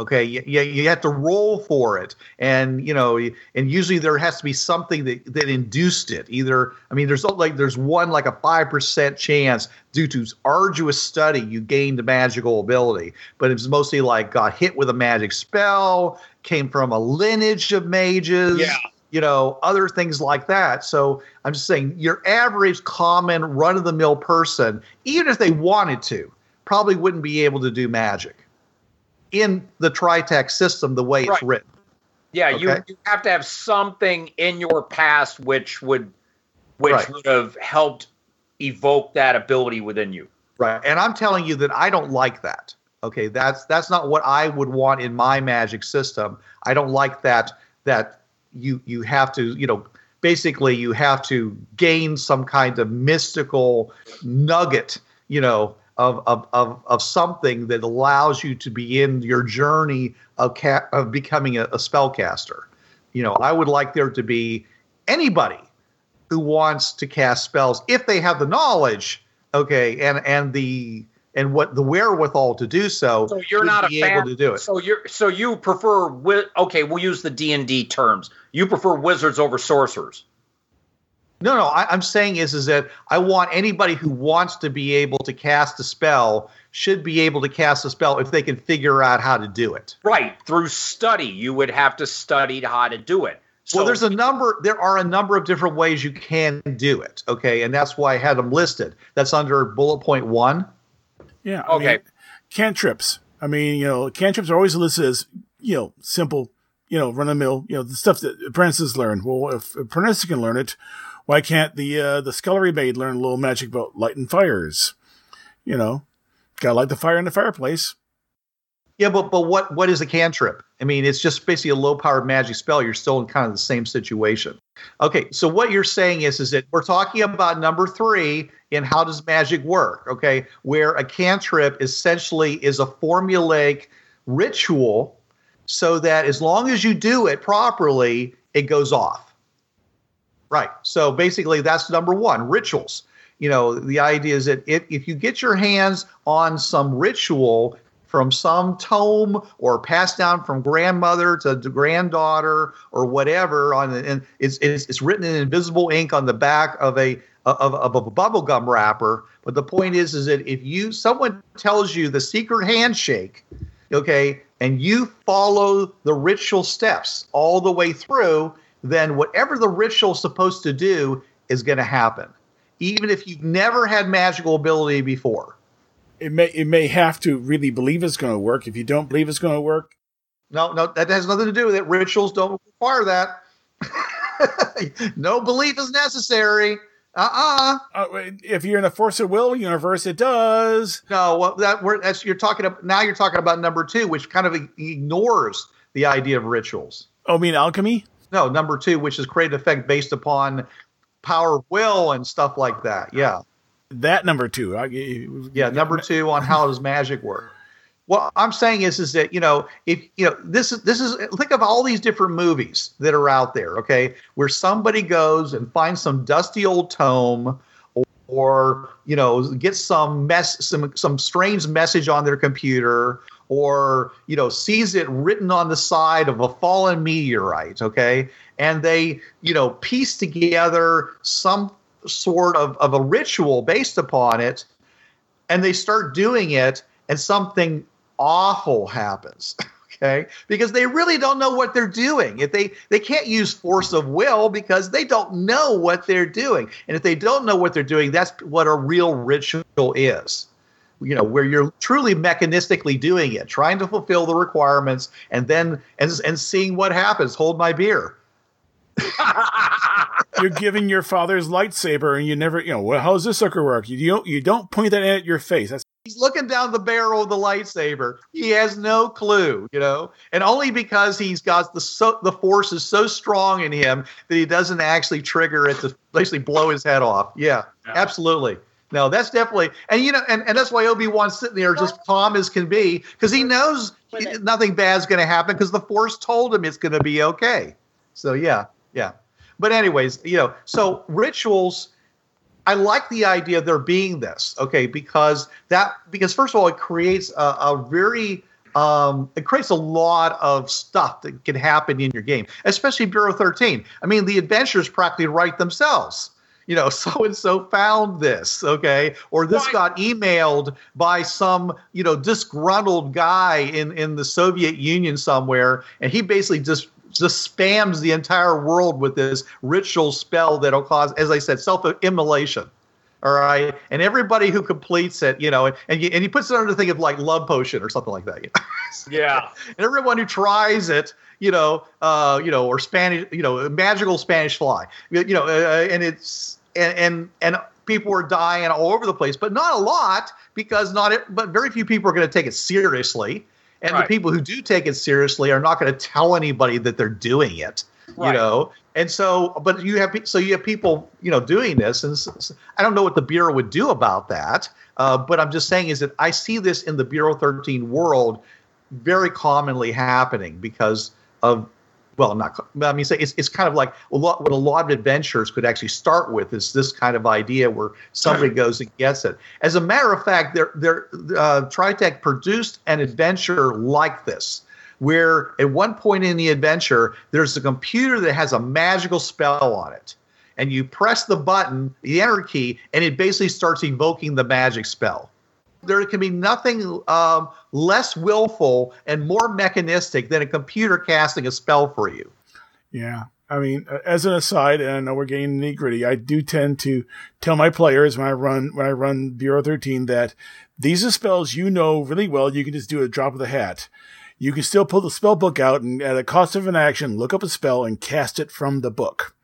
Okay, you, you, you have to roll for it, and you know, and usually there has to be something that, that induced it. Either, I mean, there's like there's one like a five percent chance due to arduous study you gained a magical ability, but it's mostly like got hit with a magic spell, came from a lineage of mages Yeah. you know, other things like that. So I'm just saying your average common run of the mill person, even if they wanted to, probably wouldn't be able to do magic in the TriTac system the way it's written. Yeah, you, you have to have something in your past which would which Right. would have helped evoke that ability within you. Right. And I'm telling you that I don't like that. Okay, that's that's not what I would want in my magic system. I don't like that that you you have to, you know, basically you have to gain some kind of mystical nugget, you know, of of of, of something that allows you to begin your journey of ca- of becoming a, a spellcaster. You know, I would like there to be anybody who wants to cast spells if they have the knowledge okay and and the and what the wherewithal to do so So you're not a be fan. able to do it So you're so you prefer okay, we'll use the D and D terms. You prefer wizards over sorcerers. No no I, i'm saying is is that i want anybody who wants to be able to cast a spell should be able to cast a spell if they can figure out how to do it Right. Through study, you would have to study how to do it. So well there's a number there are a number of different ways you can do it okay and that's why i had them listed that's under bullet point one Yeah. I Okay. Mean, cantrips. I mean, you know, cantrips are always listed as, you know, simple, you know, run of the mill, you know, the stuff that apprentices learn. Well, if apprentices can learn it, why can't the, uh, the scullery maid learn a little magic about lighting fires? You know, gotta light the fire in the fireplace. Yeah, but but what what is a cantrip? I mean, it's just basically a low powered magic spell. You're still in kind of the same situation. Okay, so what you're saying is is that we're talking about number three in how does magic work? Okay, where a cantrip essentially is a formulaic ritual, so that as long as you do it properly, it goes off. Right. So basically, that's number one rituals. You know, the idea is that if, if you get your hands on some ritual from some tome or passed down from grandmother to granddaughter or whatever on and it's, it's, it's written in invisible ink on the back of a of, of a bubble gum wrapper but the point is is that if you someone tells you the secret handshake okay and you follow the ritual steps all the way through then whatever the ritual is supposed to do is going to happen even if you've never had magical ability before it may it may have to really believe it's going to work. If you don't believe it's going to work, no, no, that has nothing to do with it. Rituals don't require that. no belief is necessary. Uh-uh. Uh, if you're in the force of will universe, it does. No, well, that we're, that's you're talking about now. You're talking about number two, which kind of ignores the idea of rituals. Oh, mean alchemy? No, number two, which is create effect based upon power of will and stuff like that. Yeah that number two. I, yeah, number two on how does magic work. What I'm saying is, is that you know, if you know, this is this is think of all these different movies that are out there, okay, where somebody goes and finds some dusty old tome, or, or you know, gets some mess, some some strange message on their computer, or you know, sees it written on the side of a fallen meteorite, okay, and they you know piece together some sort of, of a ritual based upon it, and they start doing it, and something awful happens. okay? Because they really don't know what they're doing. If they they can't use force of will because they don't know what they're doing. And if they don't know what they're doing that's what a real ritual is you know where you're truly mechanistically doing it trying to fulfill the requirements and then and, and seeing what happens hold my beer you're giving your father's lightsaber, and you never, you know, well, how does this sucker work? You don't, you don't point that at your face. That's He's looking down the barrel of the lightsaber. He has no clue, you know, and only because he's got the so, the force is so strong in him that he doesn't actually trigger it to basically blow his head off. Yeah, yeah. absolutely. No, that's definitely, and you know, and, and that's why Obi Wan's sitting there just calm as can be because he knows nothing bad's going to happen because the Force told him it's going to be okay. So yeah, yeah. But anyways, you know, so rituals. I like the idea of there being this, okay, because that because first of all, it creates a, a very um, it creates a lot of stuff that can happen in your game, especially Bureau 13. I mean, the adventures practically write themselves. You know, so and so found this, okay, or this got emailed by some, you know, disgruntled guy in in the Soviet Union somewhere, and he basically just just spams the entire world with this ritual spell that'll cause, as I said, self immolation. All right, and everybody who completes it, you know, and and, you, and he puts it under the thing of like love potion or something like that. You know? Yeah. and everyone who tries it, you know, uh, you know, or Spanish, you know, magical Spanish fly, you know, uh, and it's and and and people are dying all over the place, but not a lot because not it, but very few people are going to take it seriously. And right. the people who do take it seriously are not going to tell anybody that they're doing it. Right. You know, and so, but you have so you have people, you know, doing this, and I don't know what the bureau would do about that. Uh, but I'm just saying is that I see this in the Bureau 13 world very commonly happening because of well, I'm not. I mean, it's it's kind of like a lot, what a lot of adventures could actually start with is this kind of idea where somebody goes and gets it. As a matter of fact, there there uh, TriTac produced an adventure like this, where at one point in the adventure, there's a computer that has a magical spell on it, and you press the button, the enter key, and it basically starts evoking the magic spell there can be nothing um, less willful and more mechanistic than a computer casting a spell for you. Yeah. I mean, as an aside, and I know we're getting nitty gritty, I do tend to tell my players when I run when I run Bureau 13 that these are spells you know really well. You can just do a drop of the hat. You can still pull the spell book out and at a cost of an action, look up a spell and cast it from the book.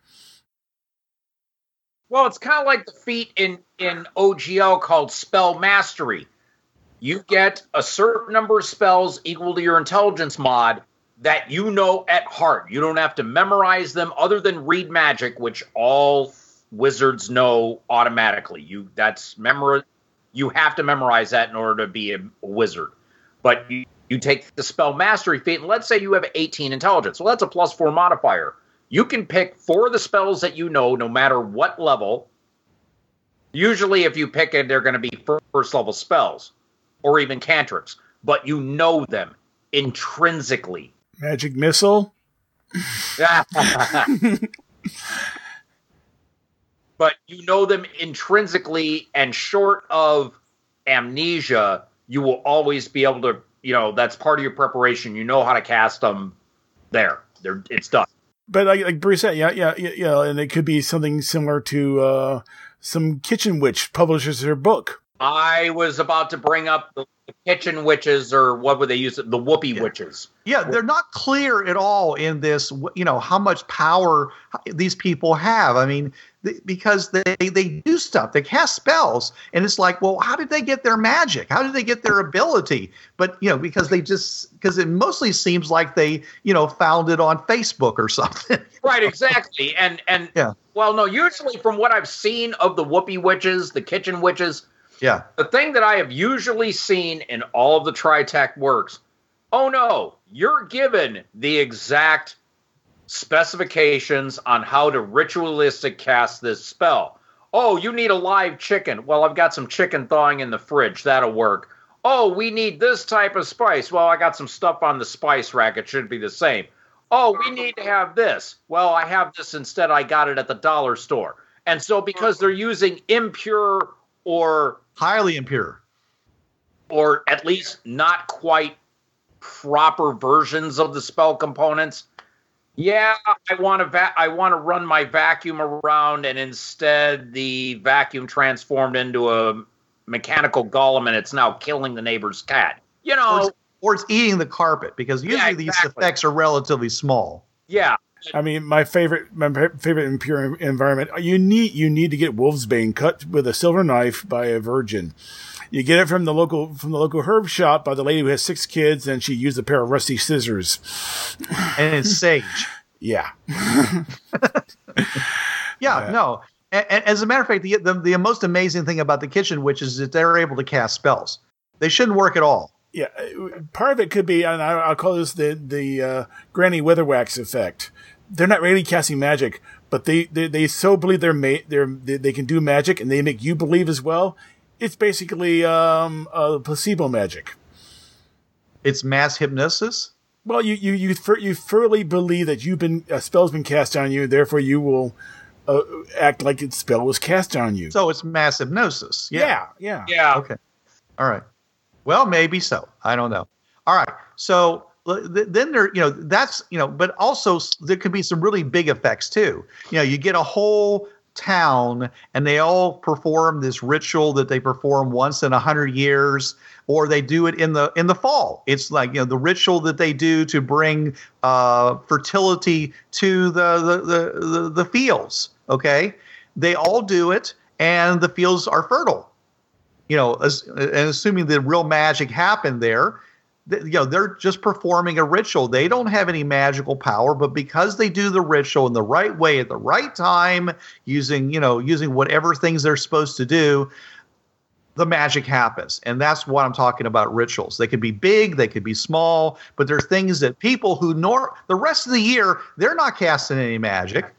Well, it's kind of like the feat in in OGL called spell mastery. You get a certain number of spells equal to your intelligence mod that you know at heart. You don't have to memorize them other than read magic, which all wizards know automatically. You that's memor you have to memorize that in order to be a, wizard. But you, you take the spell mastery feat, and let's say you have 18 intelligence. So that's a plus four modifier. You can pick four of the spells that you know, no matter what level. Usually, if you pick it, they're going to be first level spells or even cantrips, but you know them intrinsically. Magic missile. but you know them intrinsically, and short of amnesia, you will always be able to. You know that's part of your preparation. You know how to cast them. There, there, it's done. But like, like Bruce said, yeah, yeah, yeah, yeah, and it could be something similar to uh, some kitchen witch publishes her book. I was about to bring up the, the kitchen witches, or what would they use? it? The whoopee Yeah. witches. Yeah, they're not clear at all in this. You know how much power these people have. I mean, th- because they they do stuff, they cast spells, and it's like, well, how did they get their magic? How did they get their ability? But you know, because they just because it mostly seems like they you know found it on Facebook or something. Right, exactly. And and Yeah. well, no, usually from what I've seen of the whoopee witches, the kitchen witches, yeah, the thing that I have usually seen in all of the TriTac works, oh no, you're given the exact specifications on how to ritualistic cast this spell. Oh, you need a live chicken. Well, I've got some chicken thawing in the fridge. That'll work. Oh, we need this type of spice. Well, I got some stuff on the spice rack. It should be the same. Oh, we need to have this. Well, I have this instead. I got it at the dollar store. And so, because they're using impure or highly impure. or at least not quite proper versions of the spell components. Yeah, I want to va- I want to run my vacuum around, and instead the vacuum transformed into a mechanical golem, and it's now killing the neighbor's cat. You Or know, it's, or it's eating the carpet because usually Yeah, these effects are relatively small. yeah, I mean, my favorite, my favorite impure environment. You need, you need to get wolfsbane cut with a silver knife by a virgin. You get it from the local, from the local herb shop by the lady who has six kids, and she used a pair of rusty scissors. And it's sage. Yeah, Yeah, no. And, as a matter of fact, the, the the most amazing thing about the kitchen witches is that they're able to cast spells. They shouldn't work at all. yeah. Part of it could be, and I, I'll call this the the uh, Granny Weatherwax effect. They're not really casting magic, but they they, they so believe they're ma- they're they, they can do magic, and they make you believe as well. It's basically um, uh, placebo magic. It's mass hypnosis. Well, you you you fir- you thoroughly believe that you've been a spell's been cast on you, therefore you will uh, act like a spell was cast on you. So it's mass hypnosis. yeah, yeah. yeah. Okay. All right. Well, maybe so. I don't know. All right. So then there, you know, that's, you know, but also there could be some really big effects too. You know, you get a whole town and they all perform this ritual that they perform once in a hundred years or they do it in the in the fall. It's like you know the ritual that they do to bring uh, fertility to the the, the the the fields okay? They all do it and the fields are fertile. You know, as, and assuming the real magic happened there, th- you know, they're just performing a ritual. They don't have any magical power, but because they do the ritual in the right way at the right time, using, you know, using whatever things they're supposed to do, the magic happens. And that's what I'm talking about rituals. They could be big, they could be small, but they're things that people who nor the rest of the year, they're not casting any magic.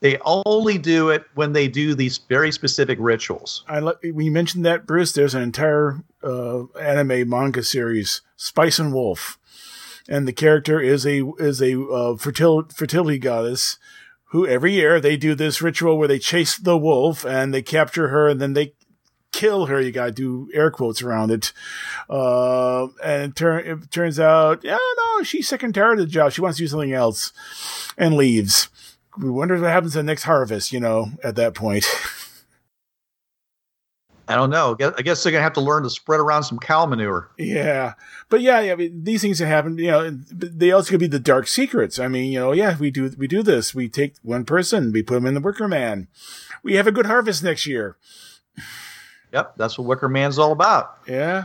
They only do it when they do these very specific rituals. I you mentioned that, Bruce, there's an entire uh, anime manga series, Spice and Wolf, and the character is a is a uh, fertil- fertility goddess who every year they do this ritual where they chase the wolf and they capture her and then they kill her. You gotta do air quotes around it. Uh, and it, it turns out, yeah, no, she's sick and tired of the job. She wants to do something else and leaves. We wonder what happens the next harvest, you know, at that point. I don't know. I guess they're gonna have to learn to spread around some cow manure. Yeah, but yeah, yeah I mean, these things that happen, you know, they also could be the dark secrets. I mean, you know, yeah, we do we do this. We take one person, we put him in the Wicker Man. We have a good harvest next year. Yep, that's what Wicker Man's all about. Yeah,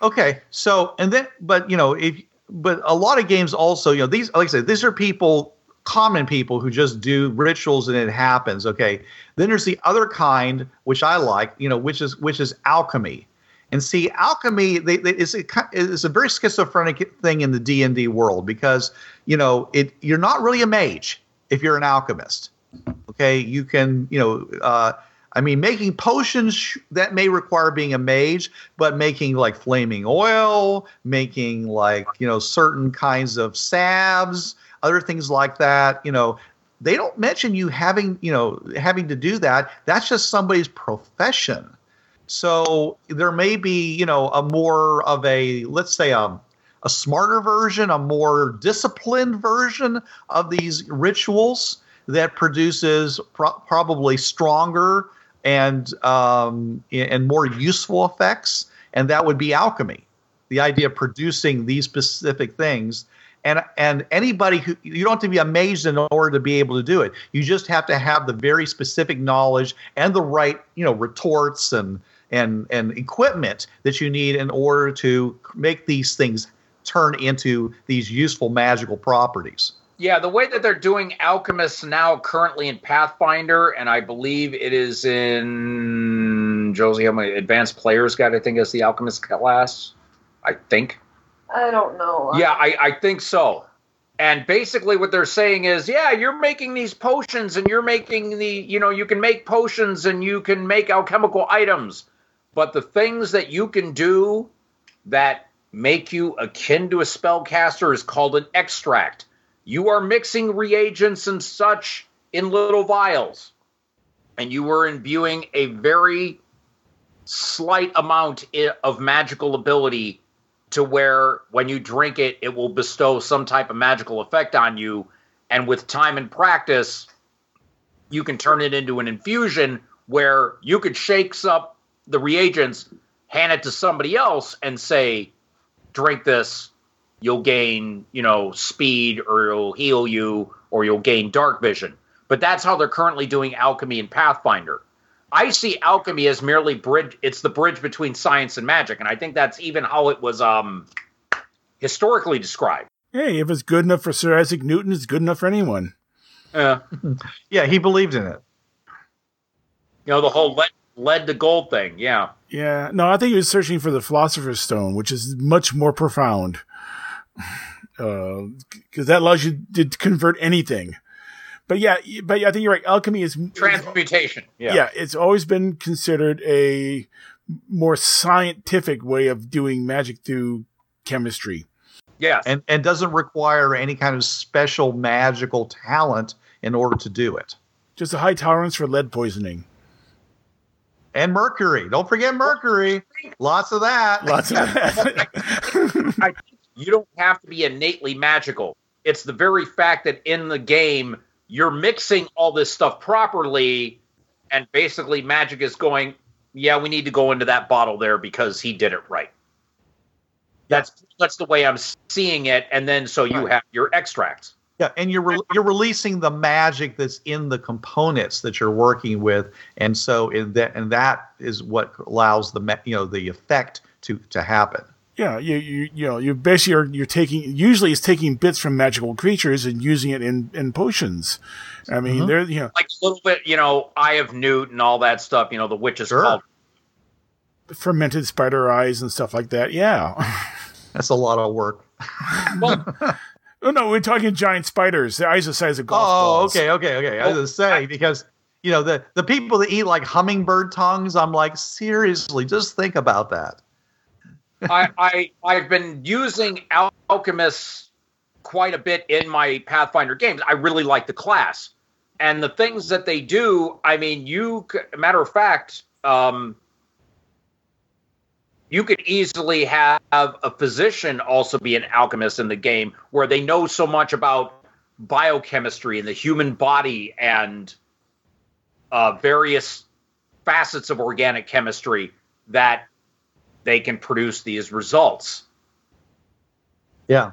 Okay, so and then, but you know, if but a lot of games also, you know, these like I said, these are people, common people who just do rituals and it happens. Okay, then there's the other kind which I like, you know, which is which is alchemy. And see, alchemy they, they, is a, is a very schizophrenic thing in the D and D world because you know it you're not really a mage. if you're an alchemist. Okay, you can, you know, uh, I mean, making potions that may require being a mage, but making like flaming oil, making like, you know, certain kinds of salves, other things like that, you know, they don't mention you having, you know, having to do that. That's just somebody's profession. So there may be, you know, a more of a, let's say, a, a smarter version, a more disciplined version of these rituals that produces pro- probably stronger and um, and more useful effects, and that would be alchemy. The idea of producing these specific things, and and anybody who you don't have to be amazed in order to be able to do it. You just have to have the very specific knowledge and the right you know retorts and and and equipment that you need in order to make these things turn into these useful magical properties. Yeah, the way that they're doing alchemists now currently in Pathfinder, and I believe it is in Josie, how many Advanced Player's Guide I think is the alchemist class. I think. I don't know. Yeah, I, I think so. And basically what they're saying is, yeah, you're making these potions and you're making the, you know, you can make potions and you can make alchemical items. But the things that you can do that make you akin to a spellcaster is called an extract. You are mixing reagents and such in little vials. And you are imbuing a very slight amount of magical ability to where when you drink it, it will bestow some type of magical effect on you. And with time and practice, you can turn it into an infusion where you could shake up the reagents, hand it to somebody else, and say, drink this. You'll gain, you know, speed, or it'll heal you, or you'll gain dark vision. But that's how they're currently doing alchemy in Pathfinder. I see alchemy as merely bridge. It's the bridge between science and magic, and I think that's even how it was um, historically described. Hey, if it's good enough for Sir Isaac Newton, it's good enough for anyone. Uh, Yeah, he believed in it. you know, the whole lead, lead to gold thing. Yeah. Yeah, no, I think he was searching for the Philosopher's Stone, which is much more profound. Because that allows you to convert anything. But yeah, but yeah, I think you're right. Alchemy is Transmutation. Yeah. yeah, it's always been considered a more scientific way of doing magic through chemistry. Yeah, and and doesn't require any kind of special magical talent in order to do it. Just a high tolerance for lead poisoning. And mercury, don't forget mercury. Lots of that. Lots of that. I think you don't have to be innately magical. It's the very fact that in the game you're mixing all this stuff properly, and basically magic is going, yeah, we need to go into that bottle there because he did it right. That's that's the way I'm seeing it, and then so you Right. have your extracts. Yeah, and you're re- you're releasing the magic that's in the components that you're working with, and so in that and that is what allows the you know the effect to to happen. Yeah, you, you you know you basically are you're taking usually it's taking bits from magical creatures and using it in in potions. I mean, Mhm. they're you know Like a little bit, you know, Eye of Newt and all that stuff. You know, the witch's Sure. called. fermented spider eyes and stuff like that. Yeah. That's a lot of work. Well, oh no, we're talking giant spiders. The eyes the size of golf Oh, balls. okay, okay, okay. I was gonna say because you know the the people that eat like hummingbird tongues. I'm like, seriously, just think about that. I, I I've been using alchemists quite a bit in my Pathfinder games. I really like the class and the things that they do. I mean, you matter of fact, um, you could easily have a physician also be an alchemist in the game, where they know so much about biochemistry and the human body and uh, various facets of organic chemistry that they can produce these results. Yeah.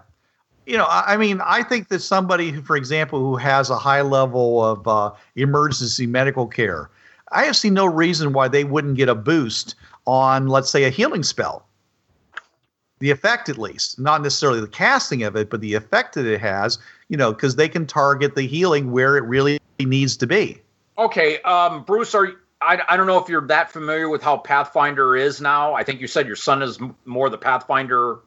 You know, I, I mean, I think that somebody, who, for example, who has a high level of uh, emergency medical care, I have seen no reason why they wouldn't get a boost on, let's say, a healing spell. The effect, at least, not necessarily the casting of it, but the effect that it has, you know, because they can target the healing where it really needs to be. Okay, um, Bruce, are I, I don't know if you're that familiar with how Pathfinder is now. I think you said your son is more the Pathfinder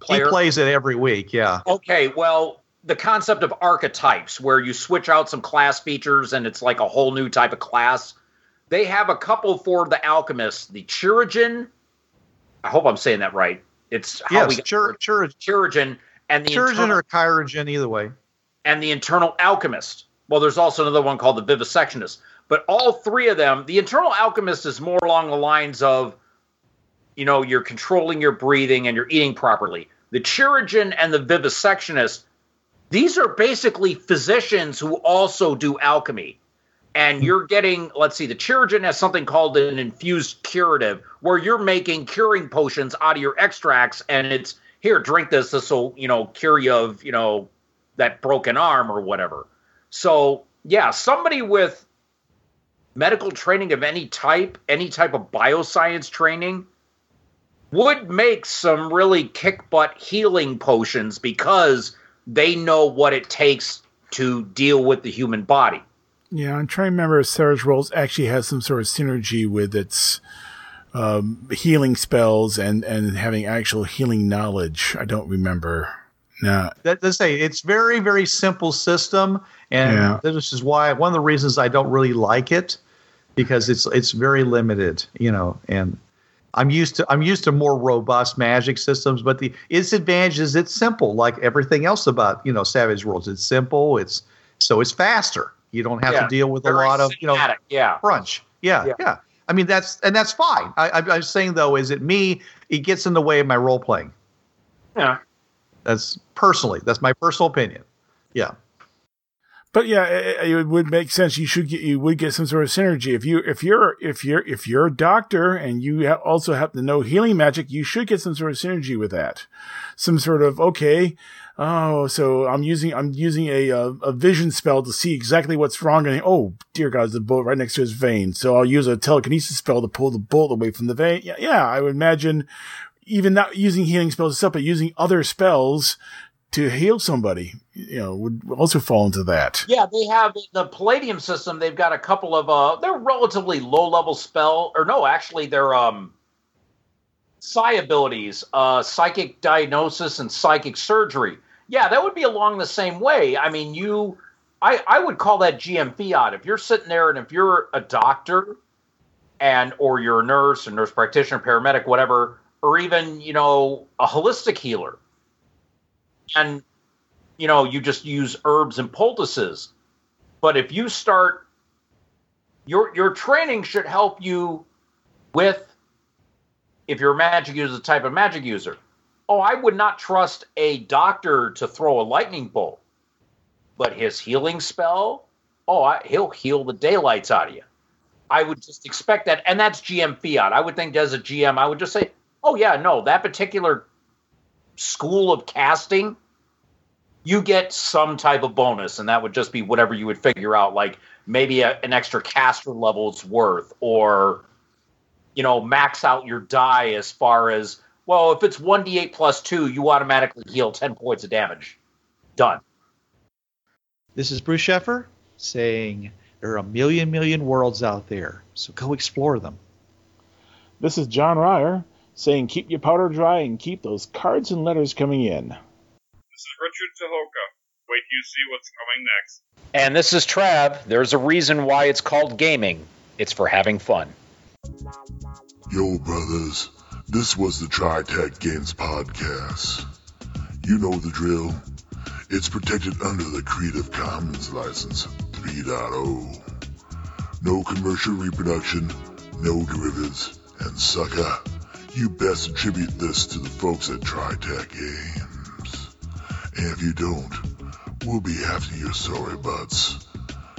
player. He plays it every week, yeah. Okay, well, the concept of archetypes where you switch out some class features and it's like a whole new type of class. They have a couple for the alchemist, the Chirurgeon. I hope I'm saying that right. It's how yes, we Chir- Chir- Chirurgeon and the Chirurgeon internal, or Chirogen, either way. and the internal alchemist. Well, there's also another one called the vivisectionist. But all three of them, the internal alchemist is more along the lines of, you know, you're controlling your breathing and you're eating properly. The Chirurgeon and the vivisectionist, these are basically physicians who also do alchemy. And hmm. you're getting, let's see, the Chirurgeon has something called an infused curative, where you're making curing potions out of your extracts, and it's here, drink this. This will, you know, cure you of, you know, that broken arm or whatever. So, yeah, somebody with medical training of any type, any type of bioscience training, would make some really kick butt healing potions because they know what it takes to deal with the human body. Yeah, I'm trying to remember if Savage Worlds actually has some sort of synergy with its um, healing spells and, and having actual healing knowledge. I don't remember. No. That, let's say it's very very simple system, and Yeah. this is why one of the reasons I don't really like it because it's it's very limited, you know, and. I'm used to I'm used to more robust magic systems, but the its advantage is it's simple, like everything else about you know Savage Worlds. It's simple. It's so it's faster. You don't have Yeah, to deal with a Very lot of you know yeah. crunch. Yeah, Yeah. yeah, I mean that's and that's fine. I, I, I'm saying though, is it me? It gets in the way of my role playing. Yeah. That's personally. That's my personal opinion. Yeah. But yeah, it, it would make sense. You should get, you would get some sort of synergy if you, if you're, if you're, if you're a doctor and you ha- also happen to know healing magic, you should get some sort of synergy with that. Some sort of, okay, oh, so I'm using, I'm using a, a, a vision spell to see exactly what's wrong. And oh, dear God, there's a bullet right next to his vein. So I'll use a telekinesis spell to pull the bullet away from the vein. Yeah, yeah, I would imagine even not using healing spells itself, but using other spells to heal somebody, you know, would also fall into that. Yeah, they have the Palladium system. They've got a couple of uh, they're relatively low level spell, or no, actually they're um, psi abilities, uh, psychic diagnosis and psychic surgery. Yeah, that would be along the same way. I mean, you, I, I would call that GM fiat. If you're sitting there and if you're a doctor, and or you're a nurse, a nurse practitioner, paramedic, whatever, or even you know a holistic healer, and you know, you just use herbs and poultices. But if you start your your training should help you with if you're a magic user, the type of magic user. Oh, I would not trust a doctor to throw a lightning bolt. But his healing spell, oh, I, he'll heal the daylights out of you. I would just expect that, and that's GM fiat. I would think as a GM, I would just say, oh yeah, no, that particular school of casting you get some type of bonus, and that would just be whatever you would figure out, like maybe a, an extra caster level's worth, or you know, max out your die as far as well. If it's one d8 plus two, you automatically heal ten points of damage. Done. This is Bruce Sheffer saying there are a million, million worlds out there, so go explore them. This is John Ryer saying keep your powder dry and keep those cards and letters coming in. This is Richard Tucholka. Wait you see what's coming next. And this is Trav. There's a reason why it's called gaming. It's for having fun. Yo, brothers, this was the TriTac Games Podcast. You know the drill. It's protected under the Creative Commons License 3.0. No commercial reproduction, no derivatives, and sucker, you best attribute this to the folks at TriTac Games. And if you don't, we'll be after your sorry butts,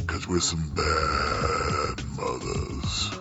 cause we're some bad mothers.